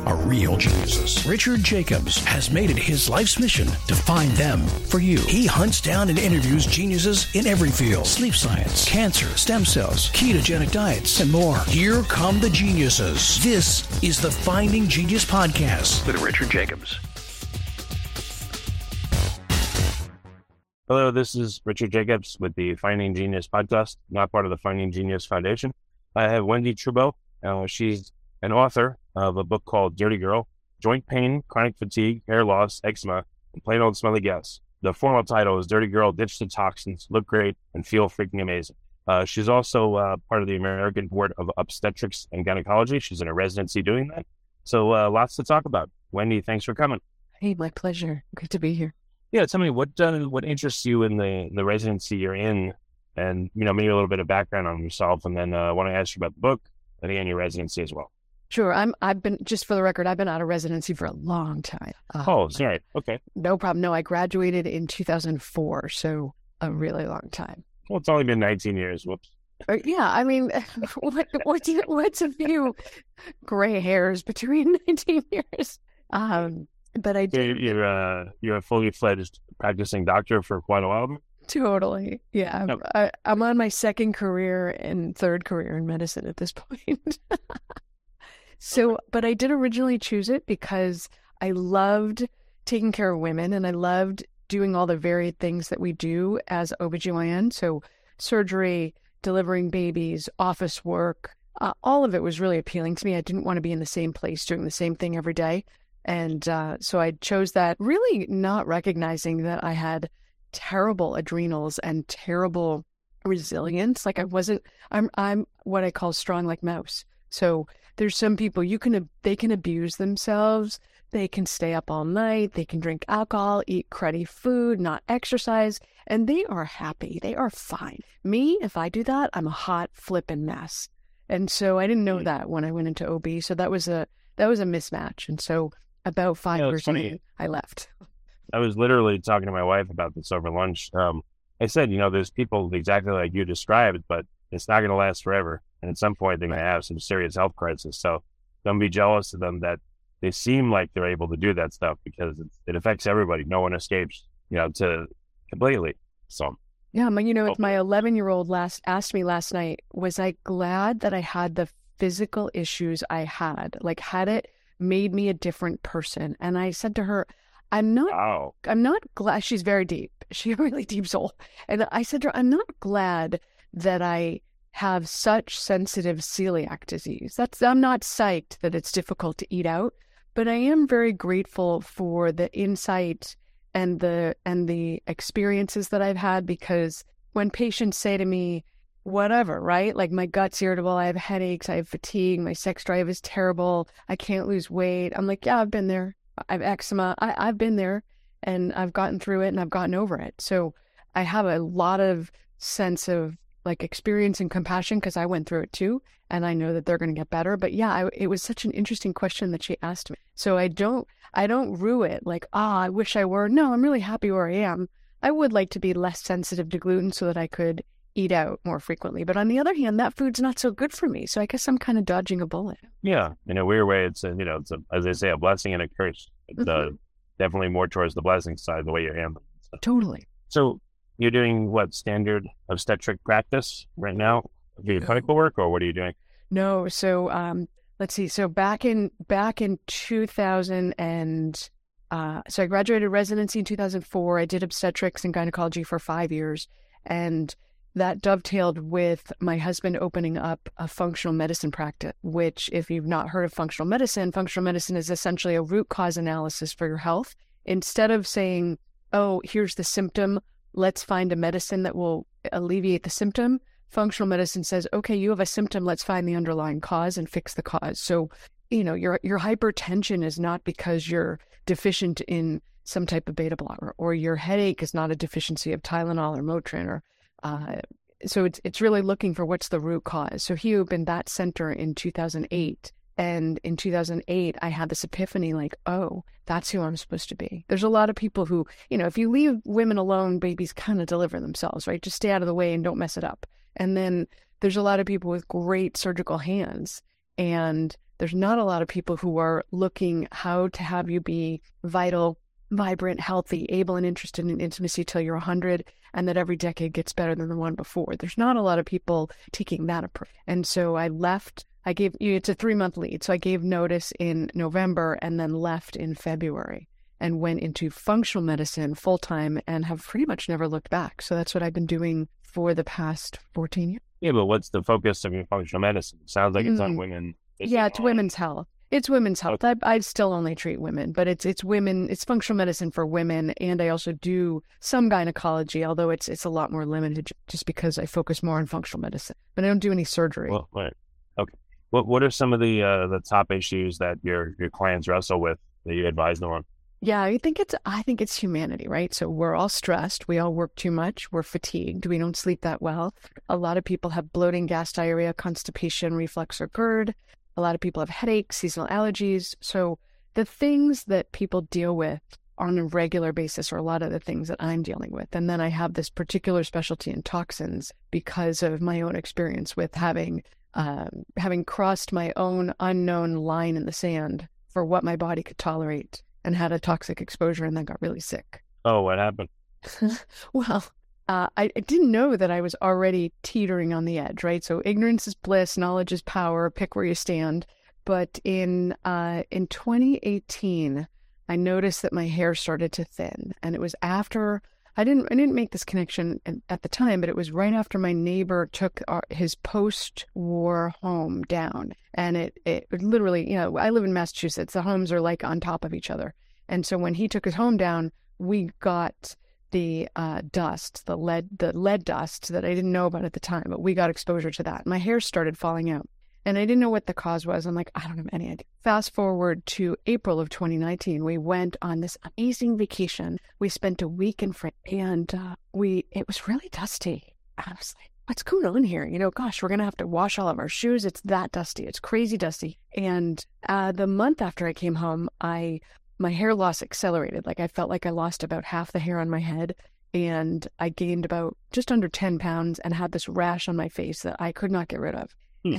are real geniuses. Richard Jacobs has made it his life's mission to find them for you. He hunts down and interviews geniuses in every field sleep science, cancer, stem cells, ketogenic diets, and more. Here come the geniuses. This is the Finding Genius Podcast. With Richard Jacobs. Hello, this is Richard Jacobs with the Finding Genius podcast, not part of the Finding Genius Foundation. I have Wendie Trubow. Uh, she's an author of a book called Dirty Girl Joint Pain, Chronic Fatigue, Hair Loss, Eczema, and Plain Old Smelly Gas. The formal title is Dirty Girl Ditch the Toxins, Look Great, and Feel Freaking Amazing. Uh, she's also uh, part of the American Board of Obstetrics and Gynecology. She's in a residency doing that. So, uh, lots to talk about. Wendie, thanks for coming. Hey, my pleasure. Good to be here. Yeah, tell me what uh, what interests you in the the residency you're in, and you know maybe a little bit of background on yourself, and then uh, I want to ask you about the book and again your residency as well. Sure. I'm. I've been just for the record. I've been out of residency for a long time. Uh, Oh, sorry. Okay. no problem. No, I graduated in 2004, so a really long time. Well, it's only been 19 years. Whoops. Uh, yeah, I mean, what, what's what's a few gray hairs between 19 years? Um, but I You're did you're, uh, you're a fully fledged practicing doctor for quite a while. totally. Yeah, I'm. I, I'm on my second career and third career in medicine at this point. So, but I did originally choose it because I loved taking care of women and I loved doing all the varied things that we do as OBGYN. So, surgery, delivering babies, office work, uh, all of it was really appealing to me. I didn't want to be in the same place doing the same thing every day. And uh, so I chose that, really not recognizing that I had terrible adrenals and terrible resilience. Like I wasn't, I'm, I'm what I call strong like mouse. So there's some people you can, they can abuse themselves. They can stay up all night. They can drink alcohol, eat cruddy food, not exercise, and they are happy. They are fine. Me, if I do that, I'm a hot flippin' mess. And so I didn't know Hmm. that when I went into OB. So that was a that was a mismatch. And so about five Yeah, it's years I left. I was literally talking to my wife about this over lunch. Um, I said, you know, there's people exactly like you described, but it's not going to last forever. And at some point, they're going to have some serious health crisis. So don't be jealous of them that they seem like they're able to do that stuff because it, it affects everybody. No one escapes, you know, to completely. So Yeah, my, you know, Oh. my 11 year old last asked me last night, was I glad that I had the physical issues I had? Like, had it made me a different person? And I said to her, I'm not wow, I'm not glad she's very deep. She a really deep soul. And I said to her, I'm not glad that I have such sensitive celiac disease. That's I'm not psyched that it's difficult to eat out, but I am very grateful for the insight and the and the experiences that I've had because when patients say to me, whatever, right? Like my gut's irritable, I have headaches, I have fatigue, my sex drive is terrible, I can't lose weight. I'm like, yeah, I've been there. I have eczema. I, I've been there and I've gotten through it and I've gotten over it. So I have a lot of sense of like experience and compassion because I went through it too. And I know that they're going to get better. But yeah, I, it was such an interesting question that she asked me. So I don't, I don't rue it like, ah, I wish I were. No, I'm really happy where I am. I would like to be less sensitive to gluten so that I could eat out more frequently. But on the other hand, that food's not so good for me. So I guess I'm kind of dodging a bullet. yeah, in a weird way, it's a, you know, it's a, as they say, a blessing and a curse. It's uh, definitely more towards the blessing side, the way you're handling. Totally. so you're doing what standard obstetric practice right now? Do you clinical work, or what are you doing? No, so um, let's see. So back in back in 2000 and uh, so I graduated residency in 2004. I did obstetrics and gynecology for five years, and that dovetailed with my husband opening up a functional medicine practice. Which, if you've not heard of functional medicine, functional medicine is essentially a root cause analysis for your health. Instead of saying, "Oh, here's the symptom," let's find a medicine that will alleviate the symptom functional medicine says, okay, you have a symptom, let's find the underlying cause and fix the cause. So, you know, your your hypertension is not because you're deficient in some type of beta blocker, or your headache is not a deficiency of Tylenol or Motrin, or uh, so it's it's really looking for what's the root cause. So he opened that center in 2008, And in 2008, I had this epiphany like, oh, that's who I'm supposed to be. There's a lot of people who, you know, if you leave women alone, babies kind of deliver themselves, right? Just stay out of the way and don't mess it up. And then there's a lot of people with great surgical hands. And there's not a lot of people who are looking how to have you be vital, vibrant, healthy, able, and interested in intimacy till you're 100, and that every decade gets better than the one before. There's not a lot of people taking that approach. And so I left I gave you it's a three month lead. So I gave notice in November and then left in February and went into functional medicine full time and have pretty much never looked back. So that's what I've been doing for the past 14 years. Yeah, but what's the focus of your functional medicine? sounds like it's mm. on women. yeah, it's women's health. It's women's health. Okay. I, I still only treat women, but it's it's women. It's functional medicine for women, and I also do some gynecology, although it's it's a lot more limited, just because I focus more on functional medicine. But I don't do any surgery. Well, right. Okay. What What are some of the uh, the top issues that your your clients wrestle with that you advise them on? Yeah, I think it's I think it's humanity, right? So we're all stressed. We all work too much. We're fatigued. We don't sleep that well. A lot of people have bloating, gas, diarrhea, constipation, reflux, or GERD. A lot of people have headaches, seasonal allergies. So the things that people deal with on a regular basis are a lot of the things that I'm dealing with. And then I have this particular specialty in toxins because of my own experience with having um, having crossed my own unknown line in the sand for what my body could tolerate and had a toxic exposure and then got really sick. Oh, what happened? well, uh, I, I, didn't know that I was already teetering on the edge, right? So ignorance is bliss, knowledge is power. Pick where you stand. But in uh, in 2018, I noticed that my hair started to thin, and it was after I didn't I didn't make this connection at the time, but it was right after my neighbor took our, his post-war home down, and it it literally you know I live in Massachusetts. The homes are like on top of each other, and so when he took his home down, we got the uh, dust, the lead the lead dust that I didn't know about at the time, but we got exposure to that. My hair started falling out. And I didn't know what the cause was. I'm like, I don't have any idea. Fast forward to April of 2019, we went on this amazing vacation. We spent a week in France, and uh, we it was really dusty. I was like, what's going on here? You know, gosh, we're gonna have to wash all of our shoes. It's that dusty. It's crazy dusty. And uh, the month after I came home, I my hair loss accelerated. Like I felt like I lost about half the hair on my head. And I gained about just under 10 pounds and had this rash on my face that I could not get rid of. Hmm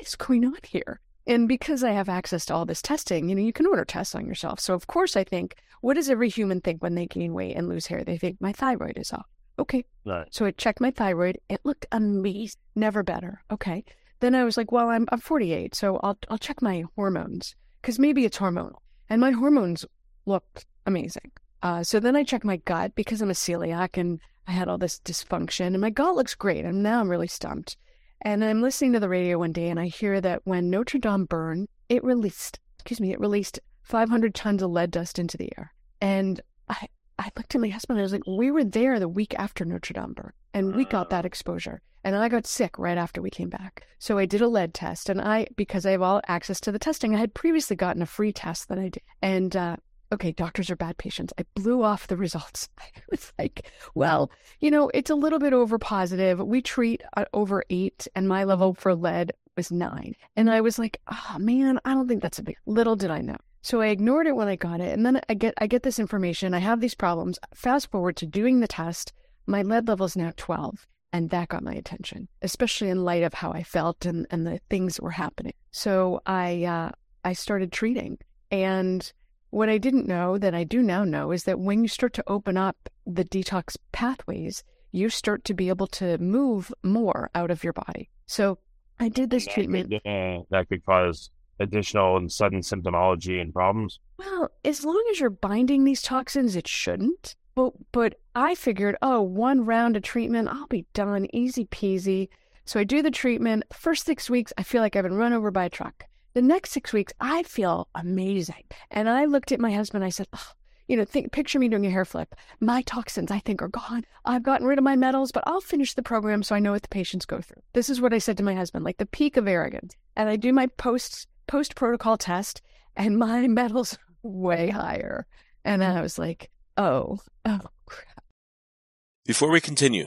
is going on here? And because I have access to all this testing, you know, you can order tests on yourself. So of course I think, what does every human think when they gain weight and lose hair? They think my thyroid is off. Okay. Right. So I checked my thyroid. It looked amazing. Never better. Okay. Then I was like, well, I'm I'm 48, so I'll I'll check my hormones because maybe it's hormonal. And my hormones looked amazing. Uh, so then I checked my gut because I'm a celiac and I had all this dysfunction, and my gut looks great. And now I'm really stumped. And I'm listening to the radio one day and I hear that when Notre Dame burned, it released, excuse me, it released 500 tons of lead dust into the air. And I, I looked at my husband and I was like, we were there the week after Notre Dame burned and we got that exposure. And I got sick right after we came back. So I did a lead test and I, because I have all access to the testing, I had previously gotten a free test that I did. And uh, okay, doctors are bad patients. I blew off the results. I was like, well, you know, it's a little bit over positive. We treat uh, over eight, and my level for lead was nine. And I was like, oh man, I don't think that's a big. Little did I know. So I ignored it when I got it, and then I get I get this information. I have these problems. Fast forward to doing the test, my lead level is now twelve. And that got my attention, especially in light of how I felt and, and the things that were happening. So I uh, I started treating, and what I didn't know that I do now know is that when you start to open up the detox pathways, you start to be able to move more out of your body. So I did this treatment. Uh, that could cause additional and sudden symptomology and problems. Well, as long as you're binding these toxins, it shouldn't. But but I figured, oh, one round of treatment, I'll be done, easy peasy. So I do the treatment. First six weeks, I feel like I've been run over by a truck. The next six weeks, I feel amazing. And I looked at my husband. I said, oh, you know, think, picture me doing a hair flip. My toxins, I think, are gone. I've gotten rid of my metals, but I'll finish the program so I know what the patients go through. This is what I said to my husband, like the peak of arrogance. And I do my post post protocol test, and my metals way higher. And I was like, oh, oh crap. Before we continue,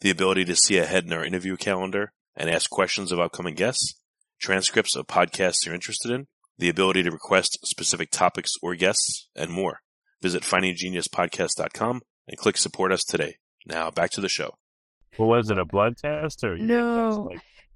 the ability to see ahead in our interview calendar and ask questions of upcoming guests, transcripts of podcasts you're interested in, the ability to request specific topics or guests, and more. Visit findinggeniuspodcast.com and click support us today. Now back to the show. Well, was it a blood test or no?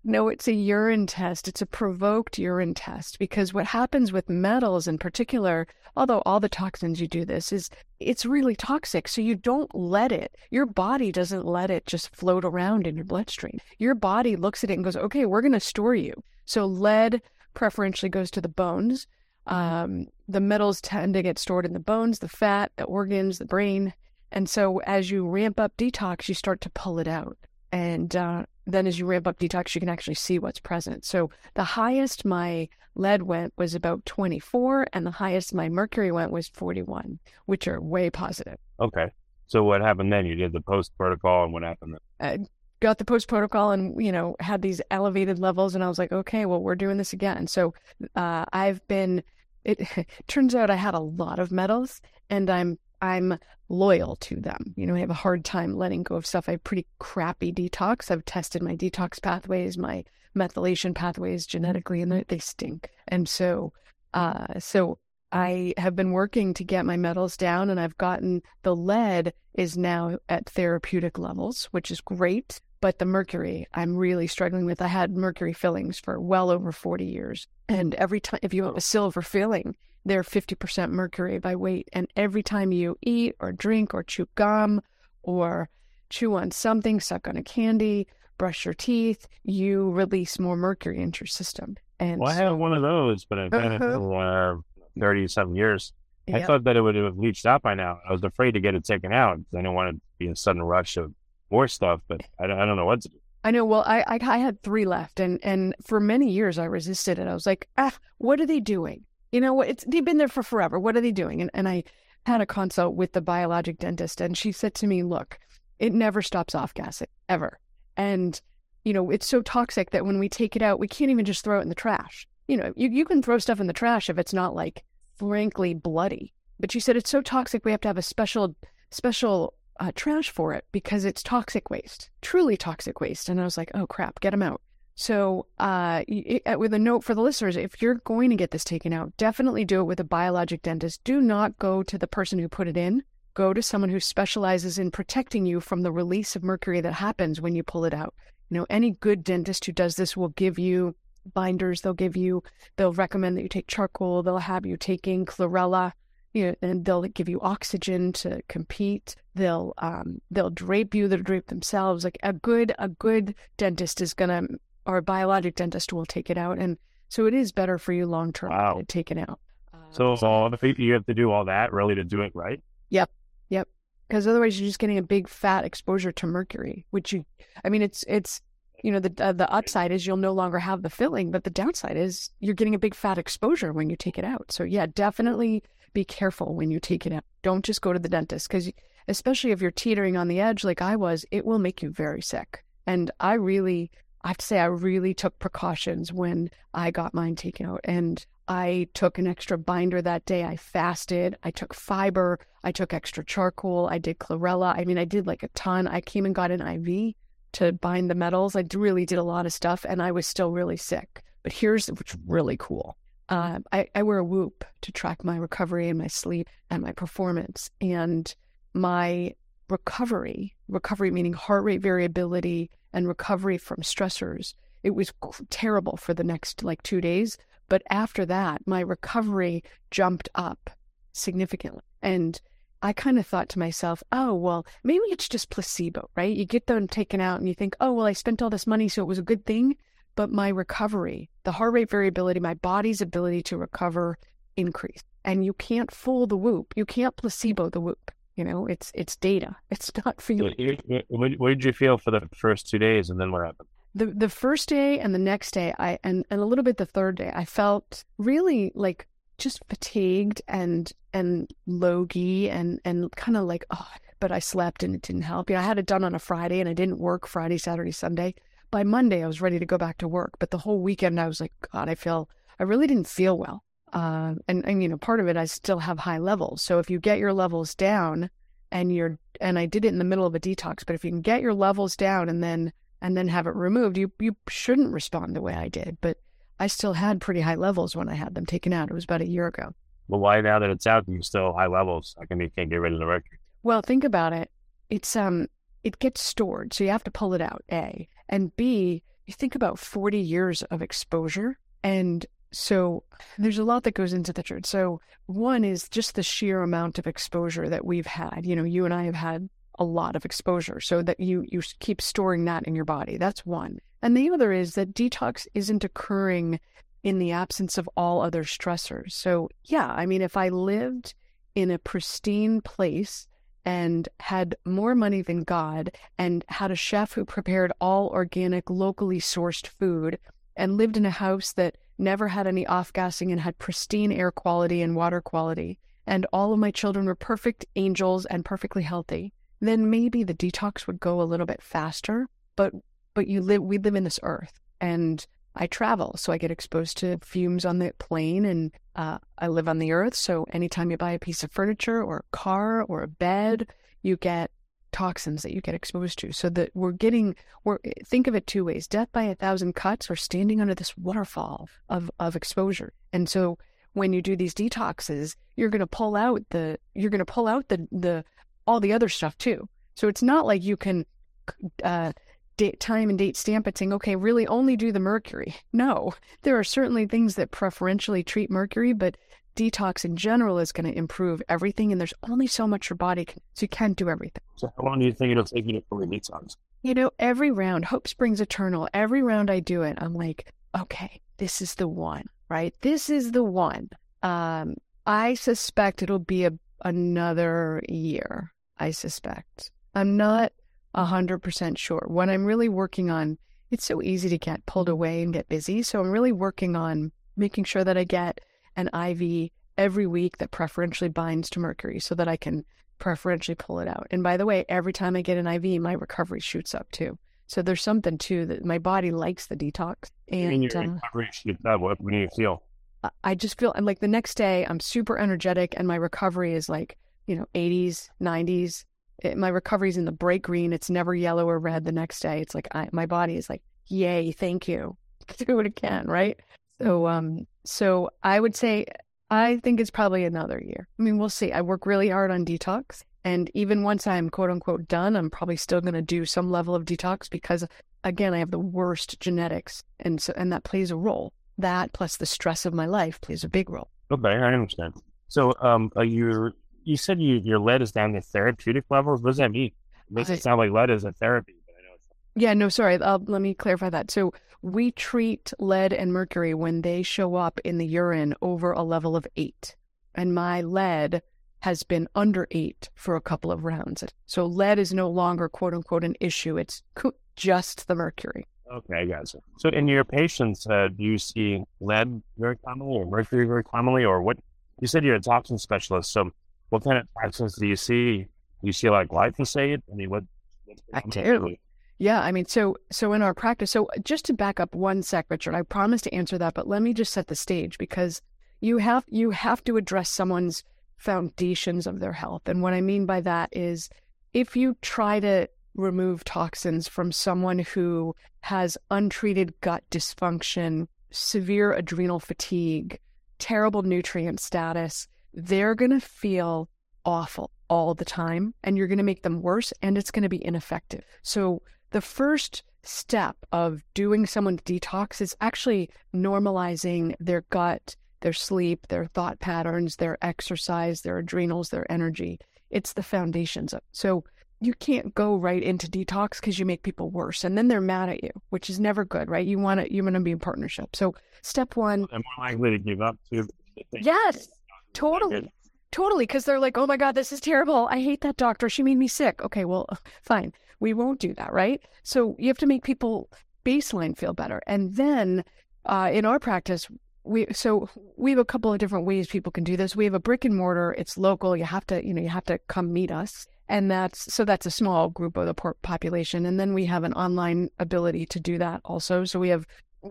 No, it's a urine test. It's a provoked urine test because what happens with metals in particular, although all the toxins you do this, is it's really toxic. So you don't let it, your body doesn't let it just float around in your bloodstream. Your body looks at it and goes, okay, we're going to store you. So lead preferentially goes to the bones. Um, the metals tend to get stored in the bones, the fat, the organs, the brain. And so as you ramp up detox, you start to pull it out. And uh, then as you ramp up detox, you can actually see what's present. So the highest my lead went was about 24, and the highest my mercury went was 41, which are way positive. Okay. So what happened then? You did the post protocol, and what happened then? I got the post protocol, and you know had these elevated levels, and I was like, okay, well we're doing this again. So uh, I've been. It turns out I had a lot of metals, and I'm I'm loyal to them. You know, I have a hard time letting go of stuff. I have pretty crappy detox. I've tested my detox pathways, my methylation pathways genetically, and they stink. And so, uh, so I have been working to get my metals down, and I've gotten the lead is now at therapeutic levels, which is great. But the mercury, I'm really struggling with. I had mercury fillings for well over 40 years. And every time, if you have a silver filling, they're 50% mercury by weight. And every time you eat or drink or chew gum or chew on something, suck on a candy, brush your teeth, you release more mercury into your system. And well, I have one of those, but I've been uh-huh. it for 37 years. Yep. I thought that it would have leached out by now. I was afraid to get it taken out. I didn't want to be a sudden rush of more stuff, but I don't, I don't know what to do. I know. Well, I, I, I had three left, and and for many years I resisted it. I was like, ah, what are they doing? You know what? It's they've been there for forever. What are they doing? And and I had a consult with the biologic dentist, and she said to me, "Look, it never stops off gassing ever, and you know it's so toxic that when we take it out, we can't even just throw it in the trash. You know, you you can throw stuff in the trash if it's not like frankly bloody. But she said it's so toxic we have to have a special special uh, trash for it because it's toxic waste, truly toxic waste. And I was like, oh crap, get them out. So, uh, uh, with a note for the listeners, if you're going to get this taken out, definitely do it with a biologic dentist. Do not go to the person who put it in. Go to someone who specializes in protecting you from the release of mercury that happens when you pull it out. You know, any good dentist who does this will give you binders. They'll give you, they'll recommend that you take charcoal. They'll have you taking chlorella, you know, and they'll give you oxygen to compete. They'll, um, they'll drape you. They'll drape themselves. Like a good, a good dentist is gonna our biologic dentist will take it out. And so it is better for you long term wow. to take it out. so, all the you have to do all that really to do it right? Yep. Yep. Because otherwise you're just getting a big fat exposure to mercury, which you, I mean, it's, it's, you know, the, uh, the upside is you'll no longer have the filling, but the downside is you're getting a big fat exposure when you take it out. So yeah, definitely be careful when you take it out. Don't just go to the dentist because especially if you're teetering on the edge like I was, it will make you very sick. And I really, I have to say, I really took precautions when I got mine taken out. And I took an extra binder that day. I fasted. I took fiber. I took extra charcoal. I did chlorella. I mean, I did like a ton. I came and got an IV to bind the metals. I really did a lot of stuff and I was still really sick. But here's what's really cool. Uh, I, I wear a whoop to track my recovery and my sleep and my performance. And my recovery, recovery meaning heart rate variability and recovery from stressors. It was terrible for the next like two days. But after that, my recovery jumped up significantly. And I kind of thought to myself, oh, well, maybe it's just placebo, right? You get them taken out and you think, oh, well, I spent all this money, so it was a good thing. But my recovery, the heart rate variability, my body's ability to recover increased. And you can't fool the whoop. You can't placebo the whoop. You know, it's it's data. It's not feeling. What, what did you feel for the first two days, and then what happened? The the first day and the next day, I and and a little bit the third day, I felt really like just fatigued and and logy and and kind of like oh, but I slept and it didn't help. You know, I had it done on a Friday and I didn't work Friday, Saturday, Sunday. By Monday, I was ready to go back to work, but the whole weekend, I was like, God, I feel I really didn't feel well. Uh, and, and you know, part of it, I still have high levels. So if you get your levels down, and you're and I did it in the middle of a detox, but if you can get your levels down and then and then have it removed, you you shouldn't respond the way I did. But I still had pretty high levels when I had them taken out. It was about a year ago. Well, why now that it's out, you still high levels? i come you can't get rid of the mercury? Well, think about it. It's um it gets stored, so you have to pull it out. A and B. You think about forty years of exposure, and so there's a lot that goes into the church. So one is just the sheer amount of exposure that we've had. You know, you and I have had a lot of exposure so that you you keep storing that in your body. That's one. And the other is that detox isn't occurring in the absence of all other stressors. So, yeah, I mean if I lived in a pristine place and had more money than God and had a chef who prepared all organic locally sourced food and lived in a house that never had any off gassing and had pristine air quality and water quality, and all of my children were perfect angels and perfectly healthy, then maybe the detox would go a little bit faster. But but you live we live in this earth and I travel, so I get exposed to fumes on the plane, and uh, I live on the earth. So anytime you buy a piece of furniture or a car or a bed, you get toxins that you get exposed to. So that we're getting, we're think of it two ways: death by a thousand cuts, or standing under this waterfall of of exposure. And so when you do these detoxes, you're going to pull out the you're going to pull out the the all the other stuff too. So it's not like you can uh, date, time and date stamp it saying, okay, really only do the mercury. No, there are certainly things that preferentially treat mercury, but detox in general is going to improve everything. And there's only so much your body can, so you can't do everything. So how long do you think it'll take you to fully detox? You know, every round, hope springs eternal. Every round I do it, I'm like, okay, this is the one, right? This is the one. Um, I suspect it'll be a, another year. I suspect. I'm not a hundred percent sure. What I'm really working on, it's so easy to get pulled away and get busy. So I'm really working on making sure that I get an IV every week that preferentially binds to mercury so that I can preferentially pull it out. And by the way, every time I get an IV, my recovery shoots up too. So there's something too that my body likes the detox. And your uh, recovery shoots up. What, do you feel? I just feel I'm like the next day I'm super energetic and my recovery is like, you know, 80s, 90s. It, my recovery's in the bright green. It's never yellow or red the next day. It's like I, my body is like, yay, thank you. Do it again, right? So, um, so I would say I think it's probably another year. I mean, we'll see. I work really hard on detox, and even once I'm quote unquote done, I'm probably still going to do some level of detox because, again, I have the worst genetics, and so and that plays a role. That plus the stress of my life plays a big role. Okay, I understand. So, um, uh, you you said you, your lead is down to therapeutic levels. What does that mean? It makes I- it sound like lead is a therapy, but I know it's Yeah, no, sorry. i let me clarify that. So we treat lead and mercury when they show up in the urine over a level of eight. And my lead has been under eight for a couple of rounds. So lead is no longer quote unquote an issue. It's co- just the mercury. Okay, I got you. So, in your patients, uh, do you see lead very commonly, or mercury very commonly, or what? You said you're a toxin specialist. So, what kind of toxins do you see? Do you see like glyphosate? I mean, what? what's I do. Yeah, I mean, so so in our practice, so just to back up one sec, Richard, I promise to answer that, but let me just set the stage because you have you have to address someone's foundations of their health, and what I mean by that is if you try to remove toxins from someone who has untreated gut dysfunction, severe adrenal fatigue, terrible nutrient status, they're going to feel awful all the time and you're going to make them worse and it's going to be ineffective. So the first step of doing someone's detox is actually normalizing their gut, their sleep, their thought patterns, their exercise, their adrenals, their energy. It's the foundations of. So you can't go right into detox because you make people worse and then they're mad at you, which is never good, right? You want to you want to be in partnership. So step 1, I'm more likely to give up to. Yes, totally. Totally, because they're like, oh my God, this is terrible. I hate that doctor. She made me sick. Okay, well, fine. We won't do that, right? So you have to make people baseline feel better. And then uh, in our practice, we so we have a couple of different ways people can do this. We have a brick and mortar. It's local. You have to, you know, you have to come meet us, and that's so that's a small group of the population. And then we have an online ability to do that also. So we have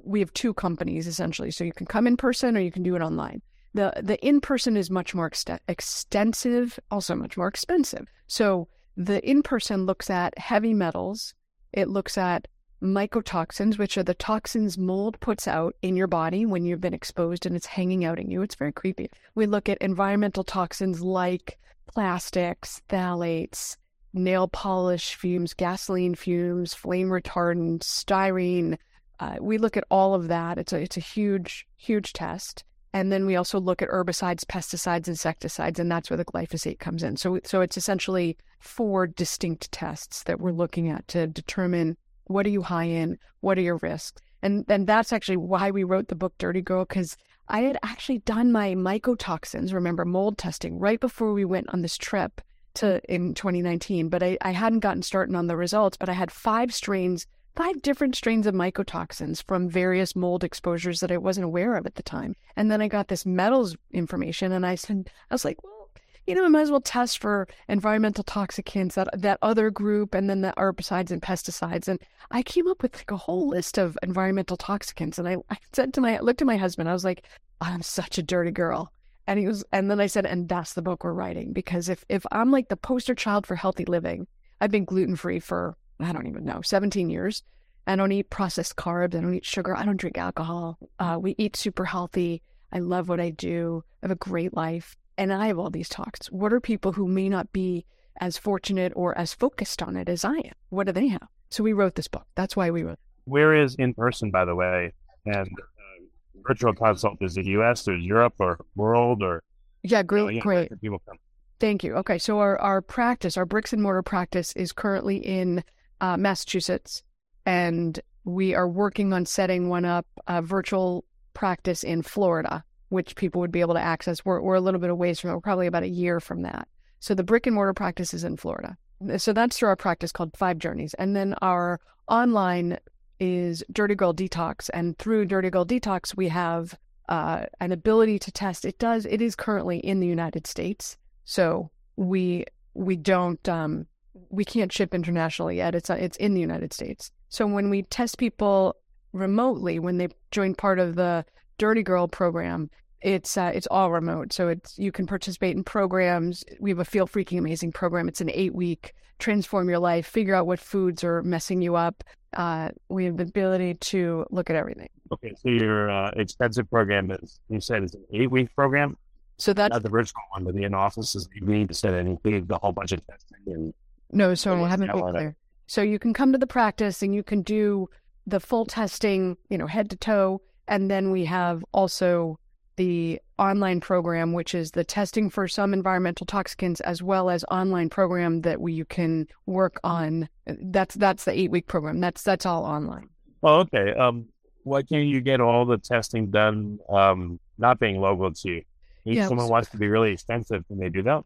we have two companies essentially. So you can come in person or you can do it online. The the in person is much more ext- extensive, also much more expensive. So the in person looks at heavy metals. It looks at mycotoxins, which are the toxins mold puts out in your body when you've been exposed and it's hanging out in you. It's very creepy. We look at environmental toxins like plastics, phthalates, nail polish fumes, gasoline fumes, flame retardant, styrene. Uh, we look at all of that. It's a it's a huge huge test. And then we also look at herbicides, pesticides, insecticides, and that's where the glyphosate comes in. So, so it's essentially four distinct tests that we're looking at to determine what are you high in? What are your risks? And and that's actually why we wrote the book Dirty Girl because I had actually done my mycotoxins, remember mold testing, right before we went on this trip to in 2019. But I, I hadn't gotten started on the results, but I had five strains, five different strains of mycotoxins from various mold exposures that I wasn't aware of at the time. And then I got this metals information and I said, I was like, well, you know, I might as well test for environmental toxicants, that that other group, and then the herbicides and pesticides. And I came up with like a whole list of environmental toxicants. And I, I said to my, I looked at my husband, I was like, I'm such a dirty girl. And he was, and then I said, and that's the book we're writing because if if I'm like the poster child for healthy living, I've been gluten free for I don't even know 17 years. I don't eat processed carbs. I don't eat sugar. I don't drink alcohol. Uh, we eat super healthy. I love what I do. I have a great life and I have all these talks. What are people who may not be as fortunate or as focused on it as I am? What do they have? So we wrote this book. That's why we wrote. Where is in person, by the way, and uh, virtual consult? Is it U.S. or Europe or world or? Yeah, great, great. People come. Thank you. Okay, so our our practice, our bricks and mortar practice, is currently in uh, Massachusetts, and we are working on setting one up, a virtual practice in Florida which people would be able to access. We're, we're a little bit of ways from it. We're probably about a year from that. So the brick and mortar practice is in Florida. So that's through our practice called Five Journeys. And then our online is Dirty Girl Detox. And through Dirty Girl Detox, we have uh, an ability to test. It does, it is currently in the United States. So we, we don't, um, we can't ship internationally yet. It's, it's in the United States. So when we test people remotely, when they join part of the Dirty Girl program, it's uh, it's all remote, so it's you can participate in programs. We have a feel freaking amazing program. It's an eight week transform your life, figure out what foods are messing you up. Uh, we have the ability to look at everything. Okay, so your uh, expensive program is you said is an eight week program. So that's not the virtual one, but the in office is you need to set include the whole bunch of testing. And, no, so I haven't been clear. So you can come to the practice and you can do the full testing, you know, head to toe, and then we have also the online program, which is the testing for some environmental toxicants, as well as online program that we, you can work on. That's that's the eight week program. That's that's all online. Oh, okay. Um, why can't you get all the testing done? Um, not being local to you. If yeah, someone wants to be really expensive, can they do that?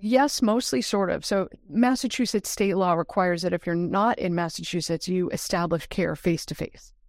Yes, mostly sort of. So Massachusetts state law requires that if you're not in Massachusetts, you establish care face to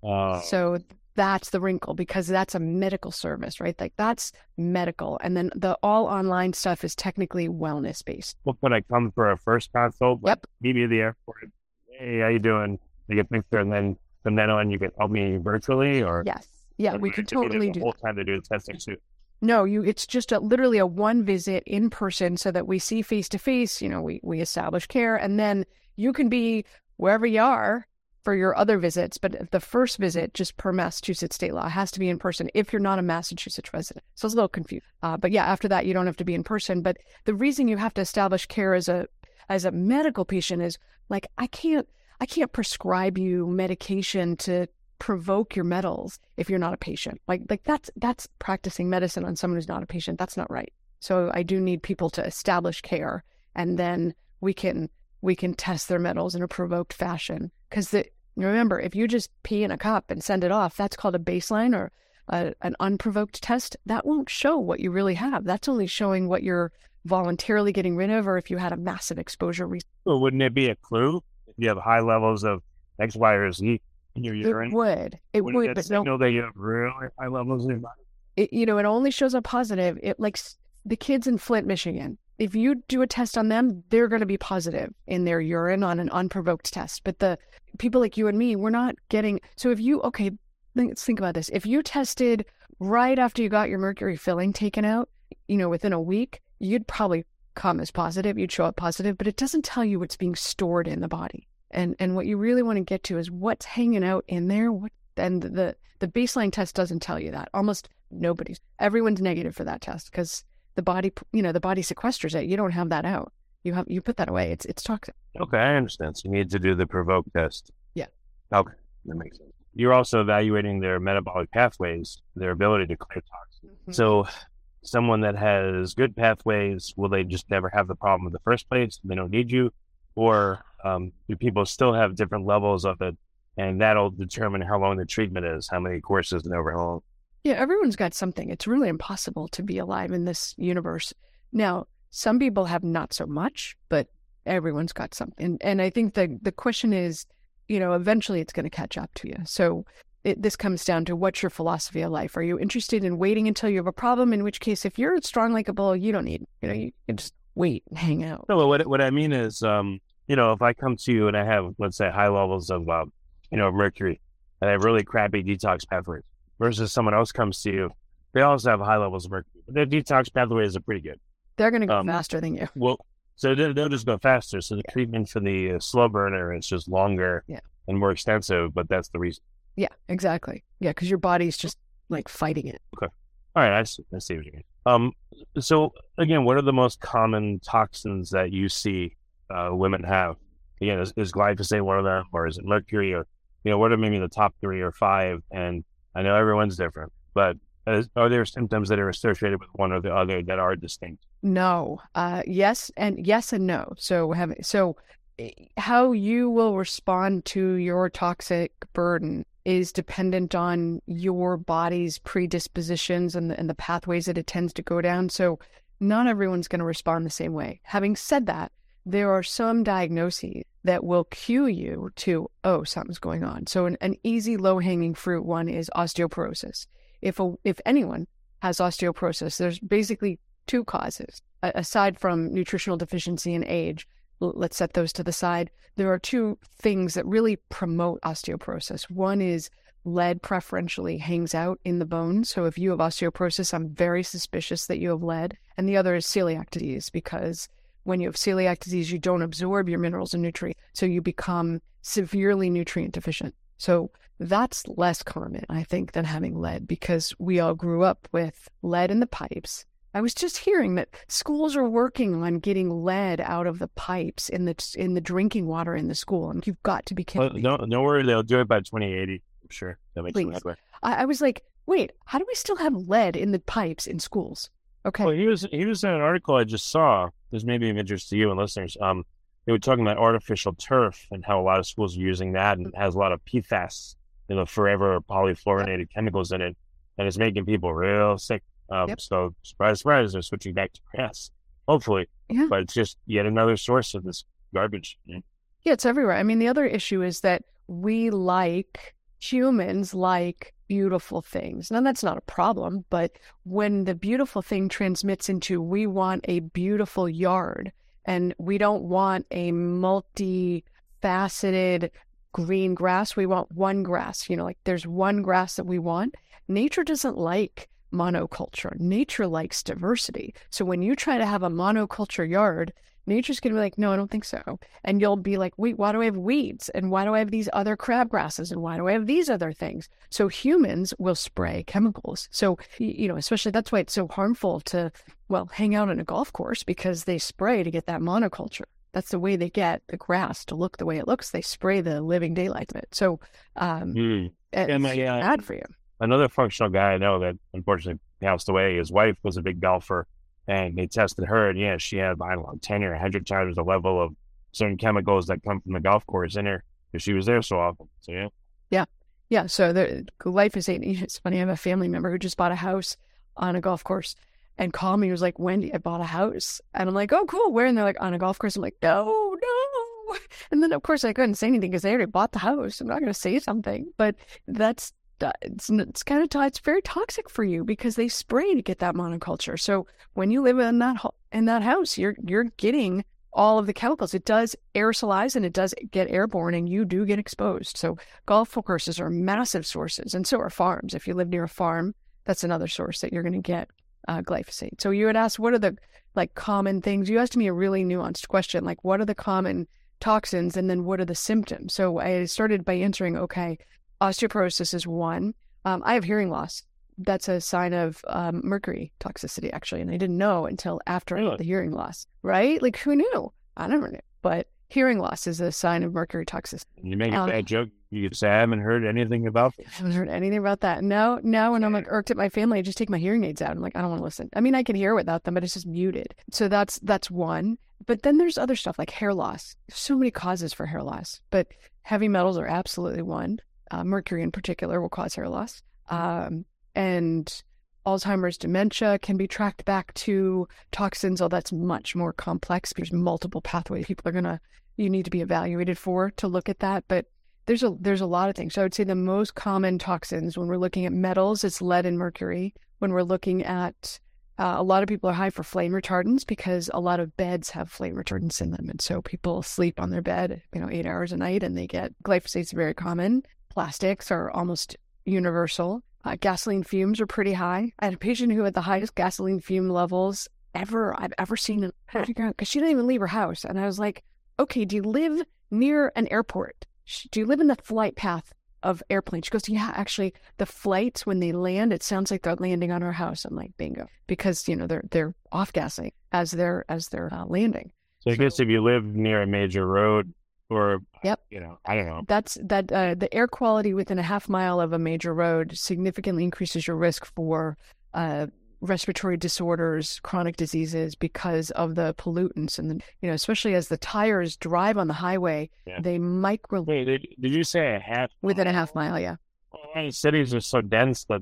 oh. face. So that's the wrinkle because that's a medical service, right? Like that's medical. And then the all online stuff is technically wellness based. Well, when I come for a first consult? Yep. Meet me at the airport. Hey, how you doing? You get picture and then from then on you can help me virtually or Yes. Yeah, we could totally do the whole time to do the testing too. No, you it's just a, literally a one visit in person so that we see face to face, you know, we we establish care and then you can be wherever you are for your other visits, but the first visit, just per Massachusetts state law, has to be in person if you're not a Massachusetts resident. So it's a little confused. Uh, but yeah, after that, you don't have to be in person. But the reason you have to establish care as a as a medical patient is like I can't I can't prescribe you medication to provoke your metals if you're not a patient. Like like that's that's practicing medicine on someone who's not a patient. That's not right. So I do need people to establish care, and then we can we can test their metals in a provoked fashion because the Remember, if you just pee in a cup and send it off, that's called a baseline or a, an unprovoked test, that won't show what you really have. That's only showing what you're voluntarily getting rid of, or if you had a massive exposure. Re- Well, wouldn't it be a clue if you have high levels of X, Y, or Z in your urine? it would. It would, that but no, signal that you have really high levels in your body? it, you know, it only shows up positive. It like the kids in Flint, Michigan. If you do a test on them, they're going to be positive in their urine on an unprovoked test. But the people like you and me, we're not getting. So if you okay, let's think about this. If you tested right after you got your mercury filling taken out, you know, within a week, you'd probably come as positive. You'd show up positive, but it doesn't tell you what's being stored in the body. And and what you really want to get to is what's hanging out in there. What and the the baseline test doesn't tell you that. Almost nobody's everyone's negative for that test because the body you know the body sequesters it. You don't have that out. You have you put that away. It's it's toxic. Okay, I understand. So you need to do the provoke test. Yeah. Okay, that makes sense. You're also evaluating their metabolic pathways, their ability to clear toxins. Mm-hmm. So, someone that has good pathways, will they just never have the problem in the first place? They don't need you, or um, do people still have different levels of it, and that'll determine how long the treatment is, how many courses and over how long? Yeah, everyone's got something. It's really impossible to be alive in this universe. Now, some people have not so much, but everyone's got something. And, and I think the the question is, you know, eventually it's going to catch up to you. So it, this comes down to what's your philosophy of life? Are you interested in waiting until you have a problem? In which case, if you're strong like a bull, you don't need, you know, you can just wait and hang out. No, but what what I mean is, um, you know, if I come to you and I have, let's say, high levels of, uh, you know, mercury, and I have really crappy detox pathways, versus someone else comes to you, they also have high levels of mercury, but their detox pathways are pretty good. They're going to go Um, faster than you. Well, so they'll, they'll just go faster. So the treatment for the uh, slow burner is just longer Yeah. and more extensive, but that's the reason. Yeah, exactly. Yeah, because your body's just like fighting it. Okay. All right, I see, I see what you mean. Um, so again, what are the most common toxins that you see uh, women have? Again, is, is glyphosate one of them, or is it mercury, or you know, what are maybe the top three or five? And I know everyone's different, but are there symptoms that are associated with one or the other that are distinct? No. Uh, yes and yes and no. So have so eh, how you will respond to your toxic burden is dependent on your body's predispositions and the, and the pathways that it tends to go down. So not everyone's going to respond the same way. Having said that, there are some diagnoses that will cue you to, oh, something's going on. So an, an easy low hanging fruit one is osteoporosis. If a, if anyone has osteoporosis, there's basically two causes A- aside from nutritional deficiency and age. l- Let's set those to the side. There are two things that really promote osteoporosis. One is lead preferentially hangs out in the bone. So if you have osteoporosis, I'm very suspicious that you have lead. And the other is celiac disease because when you have celiac disease, you don't absorb your minerals and nutrients. So you become severely nutrient deficient. So that's less common, I think, than having lead because we all grew up with lead in the pipes. I was just hearing that schools are working on getting lead out of the pipes in the in the drinking water in the school, and you've got to be Well, kidding me. don't, don't worry, they'll do it by 2080. I'm sure that makes Please. headway. I, I was like, wait, how do we still have lead in the pipes in schools? Okay, Well, he was he was in an article I just saw. This may be of interest to you and listeners. Um, they were talking about artificial turf and how a lot of schools are using that, and it has a lot of PFAS, you know, forever polyfluorinated chemicals in it, and it's making people real sick. Um, Yep. so surprise, surprise, they're switching back to grass. Hopefully, Yeah. but it's just yet another source of this garbage. Yeah, it's everywhere. I mean, the other issue is that we like humans like beautiful things. Now, that's not a problem, but when the beautiful thing transmits into we want a beautiful yard and we don't want a multi faceted green grass, we want one grass. You know, like there's one grass that we want. Nature doesn't like monoculture. Nature likes diversity. So when you try to have a monoculture yard, nature's going to be like, no, I don't think so. And you'll be like, wait, why do I have weeds? And why do I have these other crabgrasses? And why do I have these other things? So humans will spray chemicals. So, you know, especially that's why it's so harmful to, well, hang out on a golf course because they spray to get that monoculture. That's the way they get the grass to look the way it looks. They spray the living daylight of it. So, um, Hmm. it's my, uh, bad for you. another functional guy I know that unfortunately passed away. His wife was a big golfer, and they tested her, and yeah, she had I don't know ten or hundred times the level of certain chemicals that come from the golf course in her because she was there so often. So yeah, Yeah. Yeah. So the glyphosate, it's funny. I have a family member who just bought a house on a golf course and called me. He was like, Wendie, I bought a house. And I'm like, oh, cool. Where? And they're like, on a golf course. I'm like, no, no. And then, of course, I couldn't say anything because they already bought the house. I'm not going to say something. But that's, it's, it's kind of, it's very toxic for you because they spray to get that monoculture. So when you live in that, in that house, you're, you're getting all of the chemicals. It does aerosolize and it does get airborne, and you do get exposed. So golf courses are massive sources, and so are farms. If you live near a farm, that's another source that you're going to get uh, glyphosate. So you had asked, what are the like common things? You asked me a really nuanced question, like what are the common toxins, and then what are the symptoms? So I started by answering, okay, osteoporosis is one. Um, I have hearing loss. That's a sign of um, mercury toxicity, actually, and I didn't know until after really? I got the hearing loss. Right? Like who knew? I never knew, but hearing loss is a sign of mercury toxicity. You make a um, bad joke. You say, I haven't heard anything about this. I haven't heard anything about that. No, now when I'm like irked at my family, I just take my hearing aids out. I'm like, I don't want to listen. I mean, I can hear without them, but it's just muted. So that's that's one. But then there's other stuff like hair loss. There's so many causes for hair loss, but heavy metals are absolutely one. Uh, mercury in particular will cause hair loss. Um, and Alzheimer's dementia can be tracked back to toxins, although that's much more complex. There's multiple pathways people are gonna you need to be evaluated for to look at that. But there's a there's a lot of things. So I would say the most common toxins when we're looking at metals, it's lead and mercury. When we're looking at uh, a lot of people are high for flame retardants because a lot of beds have flame retardants in them, and so people sleep on their bed, you know, eight hours a night, and they get glyphosate is very common. Plastics are almost universal. Uh, gasoline fumes are pretty high. I had a patient who had the highest gasoline fume levels ever I've ever seen. Because she didn't even leave her house, and I was like, "Okay, do you live near an airport?" do you live in the flight path of airplanes? She goes, yeah, actually, the flights when they land, it sounds like they're landing on our house. I'm like, bingo, because you know they're they're off gassing as they're as they're uh, landing. So I so, guess if you live near a major road or yep, you know, I don't know. That's that uh, the air quality within a half mile of a major road significantly increases your risk for uh, respiratory disorders, chronic diseases because of the pollutants, and the, you know, especially as the tires drive on the highway, yeah. they micro. Wait, did, did you say a half? Within a half mile, yeah. Well, cities are so dense that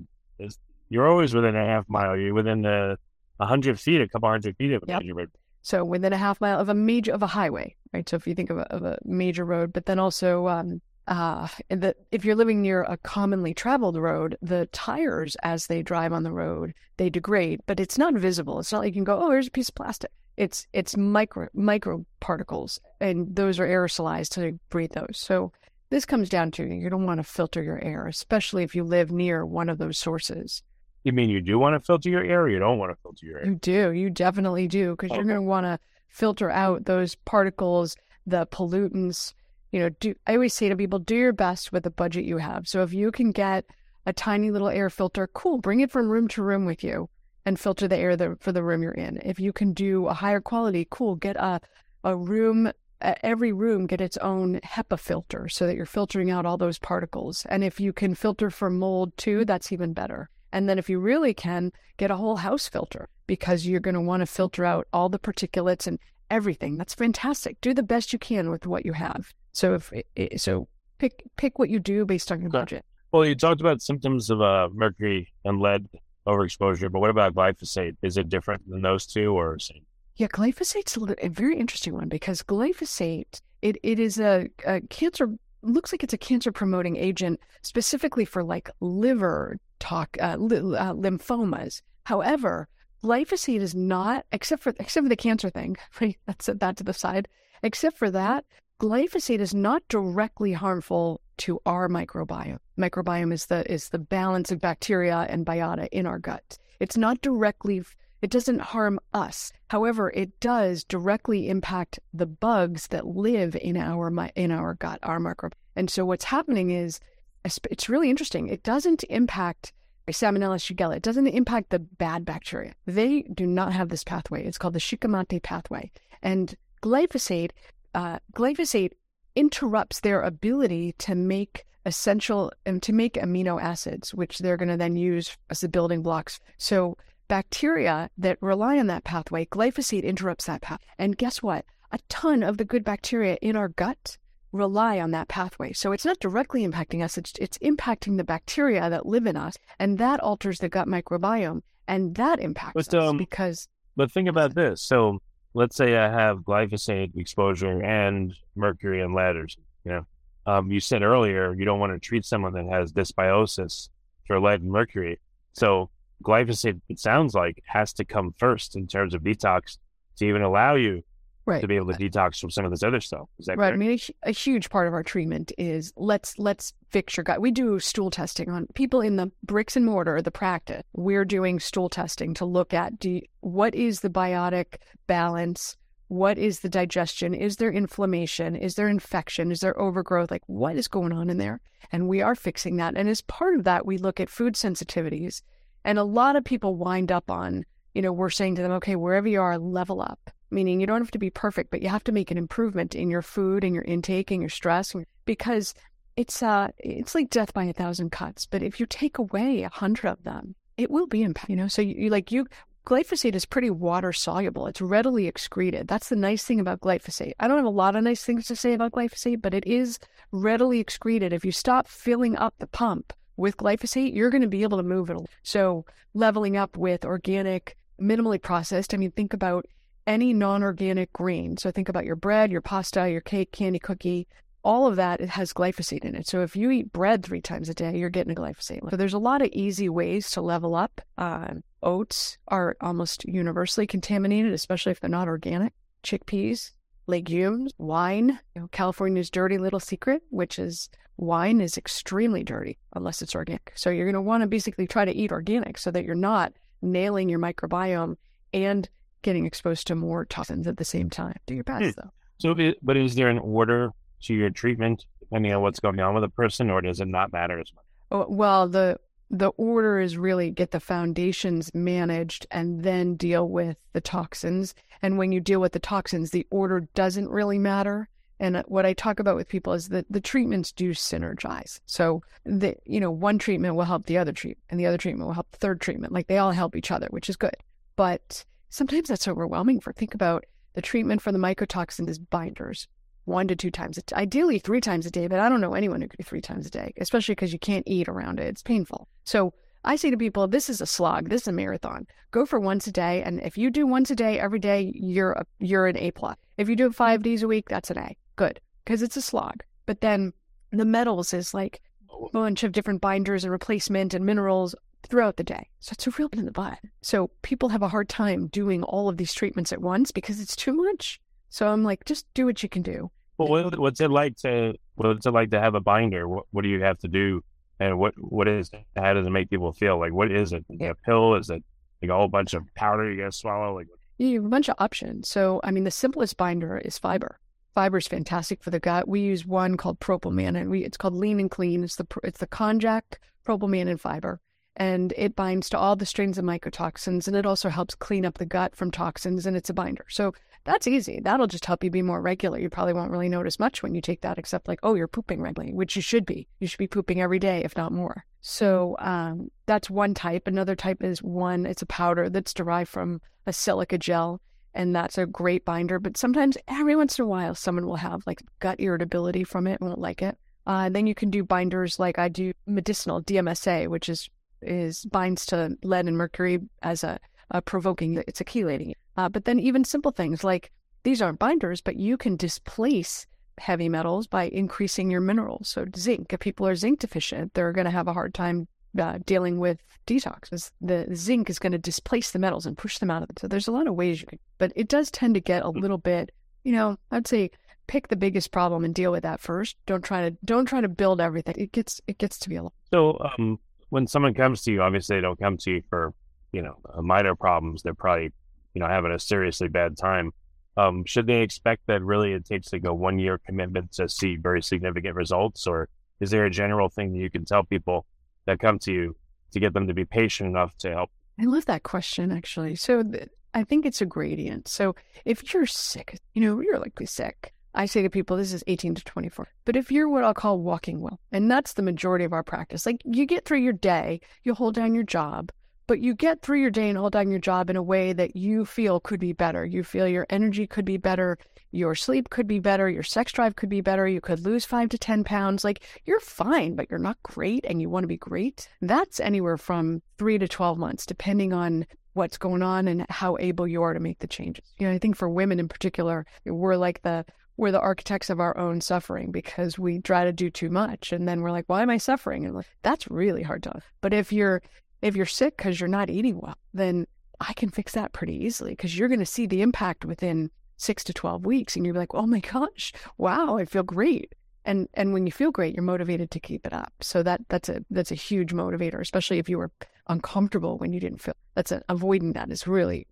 you're always within a half mile. You're within the hundred feet, a couple hundred feet of a yep. major road. So within a half mile of a major of a highway, right? So if you think of a, of a major road, but then also um, uh, that if you're living near a commonly traveled road, the tires as they drive on the road they degrade, but it's not visible. It's not like you can go, oh, here's a piece of plastic. It's it's micro micro particles, and those are aerosolized to breathe those. So this comes down to you don't want to filter your air, especially if you live near one of those sources. You mean you do want to filter your air, or you don't want to filter your air? You do. You definitely do, because okay. you're going to want to filter out those particles, the pollutants you know, do I always say to people, do your best with the budget you have. So if you can get a tiny little air filter, cool, bring it from room to room with you and filter the air the, for the room you're in. If you can do a higher quality, cool, get a a room every room get its own HEPA filter so that you're filtering out all those particles. And if you can filter for mold too, that's even better. And then if you really can, get a whole house filter because you're going to want to filter out all the particulates and everything. That's fantastic. Do the best you can with what you have. So if it, so, pick pick what you do based on your okay. budget. Well, you talked about symptoms of uh, mercury and lead overexposure, but what about glyphosate? Is it different than those two, or same? Yeah, glyphosate's a, a very interesting one because glyphosate it it is a, a cancer looks like it's a cancer promoting agent specifically for like liver talk uh, li- uh, lymphomas. However, glyphosate is not except for except for the cancer thing. Right, that's that to the side. Except for that, glyphosate is not directly harmful to our microbiome. Microbiome is the is the balance of bacteria and biota in our gut. It's not directly it doesn't harm us. However, it does directly impact the bugs that live in our in our gut, our microbiome. And so what's happening is it's really interesting. It doesn't impact Salmonella shigella. It doesn't impact the bad bacteria. They do not have this pathway. It's called the Shikimate pathway. And glyphosate uh, glyphosate interrupts their ability to make essential and to make amino acids, which they're going to then use as the building blocks. So bacteria that rely on that pathway, glyphosate interrupts that path. And guess what? A ton of the good bacteria in our gut rely on that pathway. So it's not directly impacting us, it's, it's impacting the bacteria that live in us, and that alters the gut microbiome, and that impacts But, us um, because But think about this. So let's say I have glyphosate exposure and mercury and ladders. you know. Um, you said earlier you don't want to treat someone that has dysbiosis for lead and mercury. So glyphosate, it sounds like, has to come first in terms of detox to even allow you right. to be able to uh, detox from some of this other stuff. Is that Right. I mean, a, a huge part of our treatment is let's let's fix your gut. We do stool testing on people in the bricks and mortar, the practice. We're doing stool testing to look at do you, what is the biotic balance, what is the digestion, is there inflammation, is there infection, is there overgrowth, like what is going on in there, and we are fixing that. And as part of that, we look at food sensitivities, and a lot of people wind up on, you know, we're saying to them, okay, wherever you are, level up meaning you don't have to be perfect, but you have to make an improvement in your food and your intake and your stress because it's uh it's like death by a thousand cuts. But if you take away a hundred of them, it will be impact. You know, so you, you like you glyphosate is pretty water soluble. It's readily excreted. That's the nice thing about glyphosate. I don't have a lot of nice things to say about glyphosate, but it is readily excreted. If you stop filling up the pump with glyphosate, you're going to be able to move it. So leveling up with organic, minimally processed. I mean, think about any non-organic grain. So think about your bread, your pasta, your cake, candy, cookie. All of that it has glyphosate in it. So if you eat bread three times a day, you're getting a glyphosate. So there's a lot of easy ways to level up. Uh, oats are almost universally contaminated, especially if they're not organic. Chickpeas, legumes, wine. You know, California's dirty little secret, which is wine is extremely dirty unless it's organic. So you're going to want to basically try to eat organic so that you're not nailing your microbiome and getting exposed to more toxins at the same time. Do your best Hmm. though. So, but is there an order to your treatment depending on what's going on with a person, or does it not matter as much? Oh, Well, the the order is really get the foundations managed and then deal with the toxins. And when you deal with the toxins, the order doesn't really matter. And what I talk about with people is that the treatments do synergize. So the you know one treatment will help the other treatment, and the other treatment will help the third treatment. Like they all help each other, which is good. But sometimes that's overwhelming. For think about the treatment for the mycotoxin is binders one to two times, a t- ideally three times a day, but I don't know anyone who could do three times a day, especially because you can't eat around it. It's painful. So I say to people, this is a slog. This is a marathon. Go for once a day, and if you do once a day every day, you're a, you're an A plus. If you do it five days a week, that's an A. Good, because it's a slog. But then the metals is like a bunch of different binders and replacement and minerals throughout the day. So it's a real pain in the butt. So people have a hard time doing all of these treatments at once because it's too much. So I'm like, just do what you can do. Well, what's it like to what's it like to have a binder? What, what do you have to do, and what what is how does it make people feel? Like what is it? Is it a pill? Is it like a whole bunch of powder you gotta swallow? Like You have a bunch of options. So, I mean, the simplest binder is fiber. Fiber is fantastic for the gut. We use one called propylman, and we it's called Lean and Clean. It's the it's the konjac, propylman, and fiber, and it binds to all the strains of mycotoxins, and it also helps clean up the gut from toxins. And it's a binder, so that's easy. That'll just help you be more regular. You probably won't really notice much when you take that, except like, oh, you're pooping regularly, which you should be. You should be pooping every day, if not more. So um, that's one type. Another type is one. It's a powder that's derived from a silica gel and that's a great binder. But sometimes, every once in a while, someone will have like gut irritability from it, won't like it. Uh, then you can do binders like I do medicinal DMSA, which is is binds to lead and mercury as a, a provoking. It's a chelating. Uh, but then even simple things like these aren't binders, but you can displace heavy metals by increasing your minerals. So zinc, if people are zinc deficient, they're going to have a hard time uh, dealing with detox. The zinc is going to displace the metals and push them out of it. So there's a lot of ways you can, but it does tend to get a little bit, you know, I'd say pick the biggest problem and deal with that first. Don't try to don't try to build everything. It gets it gets to be a lot. so. Um, when someone comes to you, obviously they don't come to you for you know uh, minor problems. They're probably you know having a seriously bad time. Um, should they expect that really it takes like a one year commitment to see very significant results, or is there a general thing that you can tell people that come to you to get them to be patient enough to help? I love that question actually. So th- I think it's a gradient. So if you're sick, you know, you're likely sick. I say to people, this is 18 to 24. But if you're what I'll call walking well, and that's the majority of our practice, like you get through your day, you hold down your job, but you get through your day and hold down your job in a way that you feel could be better. You feel your energy could be better. your sleep could be better, your sex drive could be better, you could lose five to 10 pounds. Like you're fine, but you're not great and you want to be great. That's anywhere from three to 12 months, depending on what's going on and how able you are to make the changes. You know, I think for women in particular, we're like the we're the architects of our own suffering because we try to do too much. And then we're like why am i suffering? And like that's really hard to but if you're if you're sick because you're not eating well then i can fix that pretty easily because you're going to see the impact within six to 12 weeks. And you're like oh my gosh wow i feel great. And and when you feel great you're motivated to keep it up. So that that's a that's a huge motivator especially if you were uncomfortable when you didn't feel that's a, avoiding that is really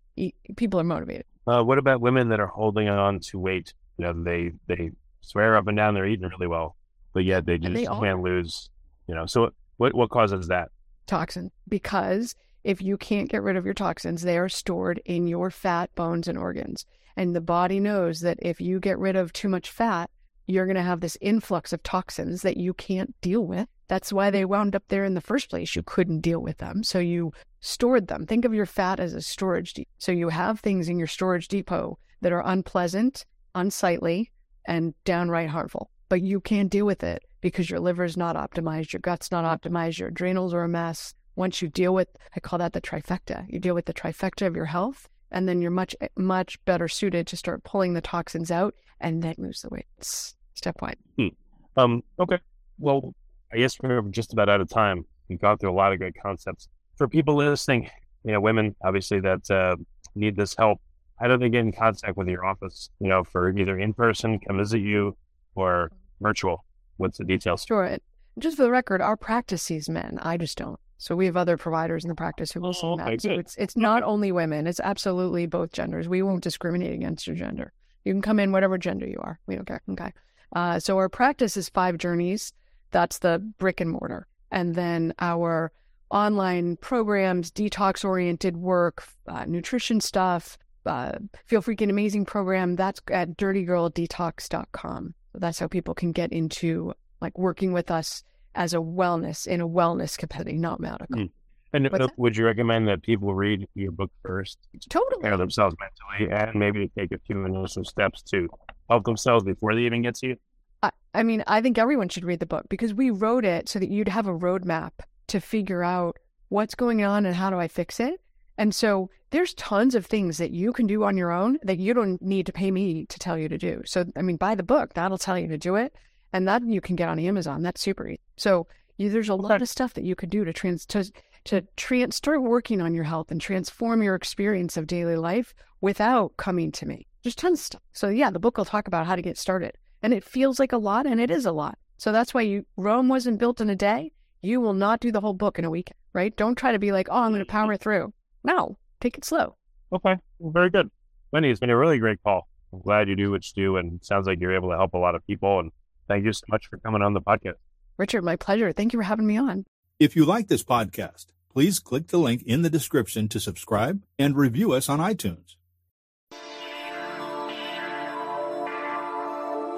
people are motivated. Uh, what about women that are holding on to weight you know they they swear up and down they're eating really well but yet they just they can't lose you know so what what causes that toxin because if you can't get rid of your toxins they are stored in your fat bones and organs and the body knows that if you get rid of too much fat you're going to have this influx of toxins that you can't deal with. That's why they wound up there in the first place. You couldn't deal with them. So you stored them. Think of your fat as a storage depot. So you have things in your storage depot that are unpleasant, unsightly, and downright harmful. But you can't deal with it because your liver's not optimized, your gut's not optimized, your adrenals are a mess. Once you deal with, I call that the trifecta. You deal with the trifecta of your health, and then you're much, much better suited to start pulling the toxins out and then lose the weight. It's one. Hmm. Um, okay. Well, I guess we're just about out of time. We've gone through a lot of great concepts. For people listening, you know, women obviously that uh, need this help, how do they get in contact with your office, you know, for either in person, come visit you, or virtual? What's the details? Sure. Just for the record, our practice sees men. I just don't. So we have other providers in the practice who will oh, see men. So it's it's not only women. It's absolutely both genders. We won't discriminate against your gender. You can come in whatever gender you are. We don't care. Okay. Uh, so our practice is five journeys. That's the brick and mortar. And then our online programs, detox oriented work, uh, nutrition stuff, uh, Feel Freaking Amazing program, that's at dirtygirldetox.com. So that's how people can get into like working with us as a wellness in a wellness capacity, not medical. Mm. And uh, would you recommend that people read your book first to totally. prepare themselves mentally and maybe take a few initial steps to help themselves before they even get to you? I, I mean, I think everyone should read the book because we wrote it so that you'd have a roadmap to figure out what's going on and how do I fix it. And so there's tons of things that you can do on your own that you don't need to pay me to tell you to do. So, I mean, buy the book, that'll tell you to do it. And that you can get on Amazon. That's super easy. So you, there's a lot of stuff that you could do to trans, to, to trans, start working on your health and transform your experience of daily life without coming to me. There's tons of stuff. So yeah, the book will talk about how to get started. And it feels like a lot and it is a lot. So that's why you Rome wasn't built in a day. You will not do the whole book in a week, right? Don't try to be like, oh, I'm going to power through. No, take it slow. Okay. Well, very good. Wendie, it's been a really great call. I'm glad you do what you do and sounds like you're able to help a lot of people. And thank you so much for coming on the podcast. Richard, my pleasure. Thank you for having me on. If you like this podcast, please click the link in the description to subscribe and review us on iTunes.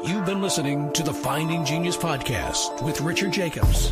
You've been listening to the Finding Genius podcast with Richard Jacobs.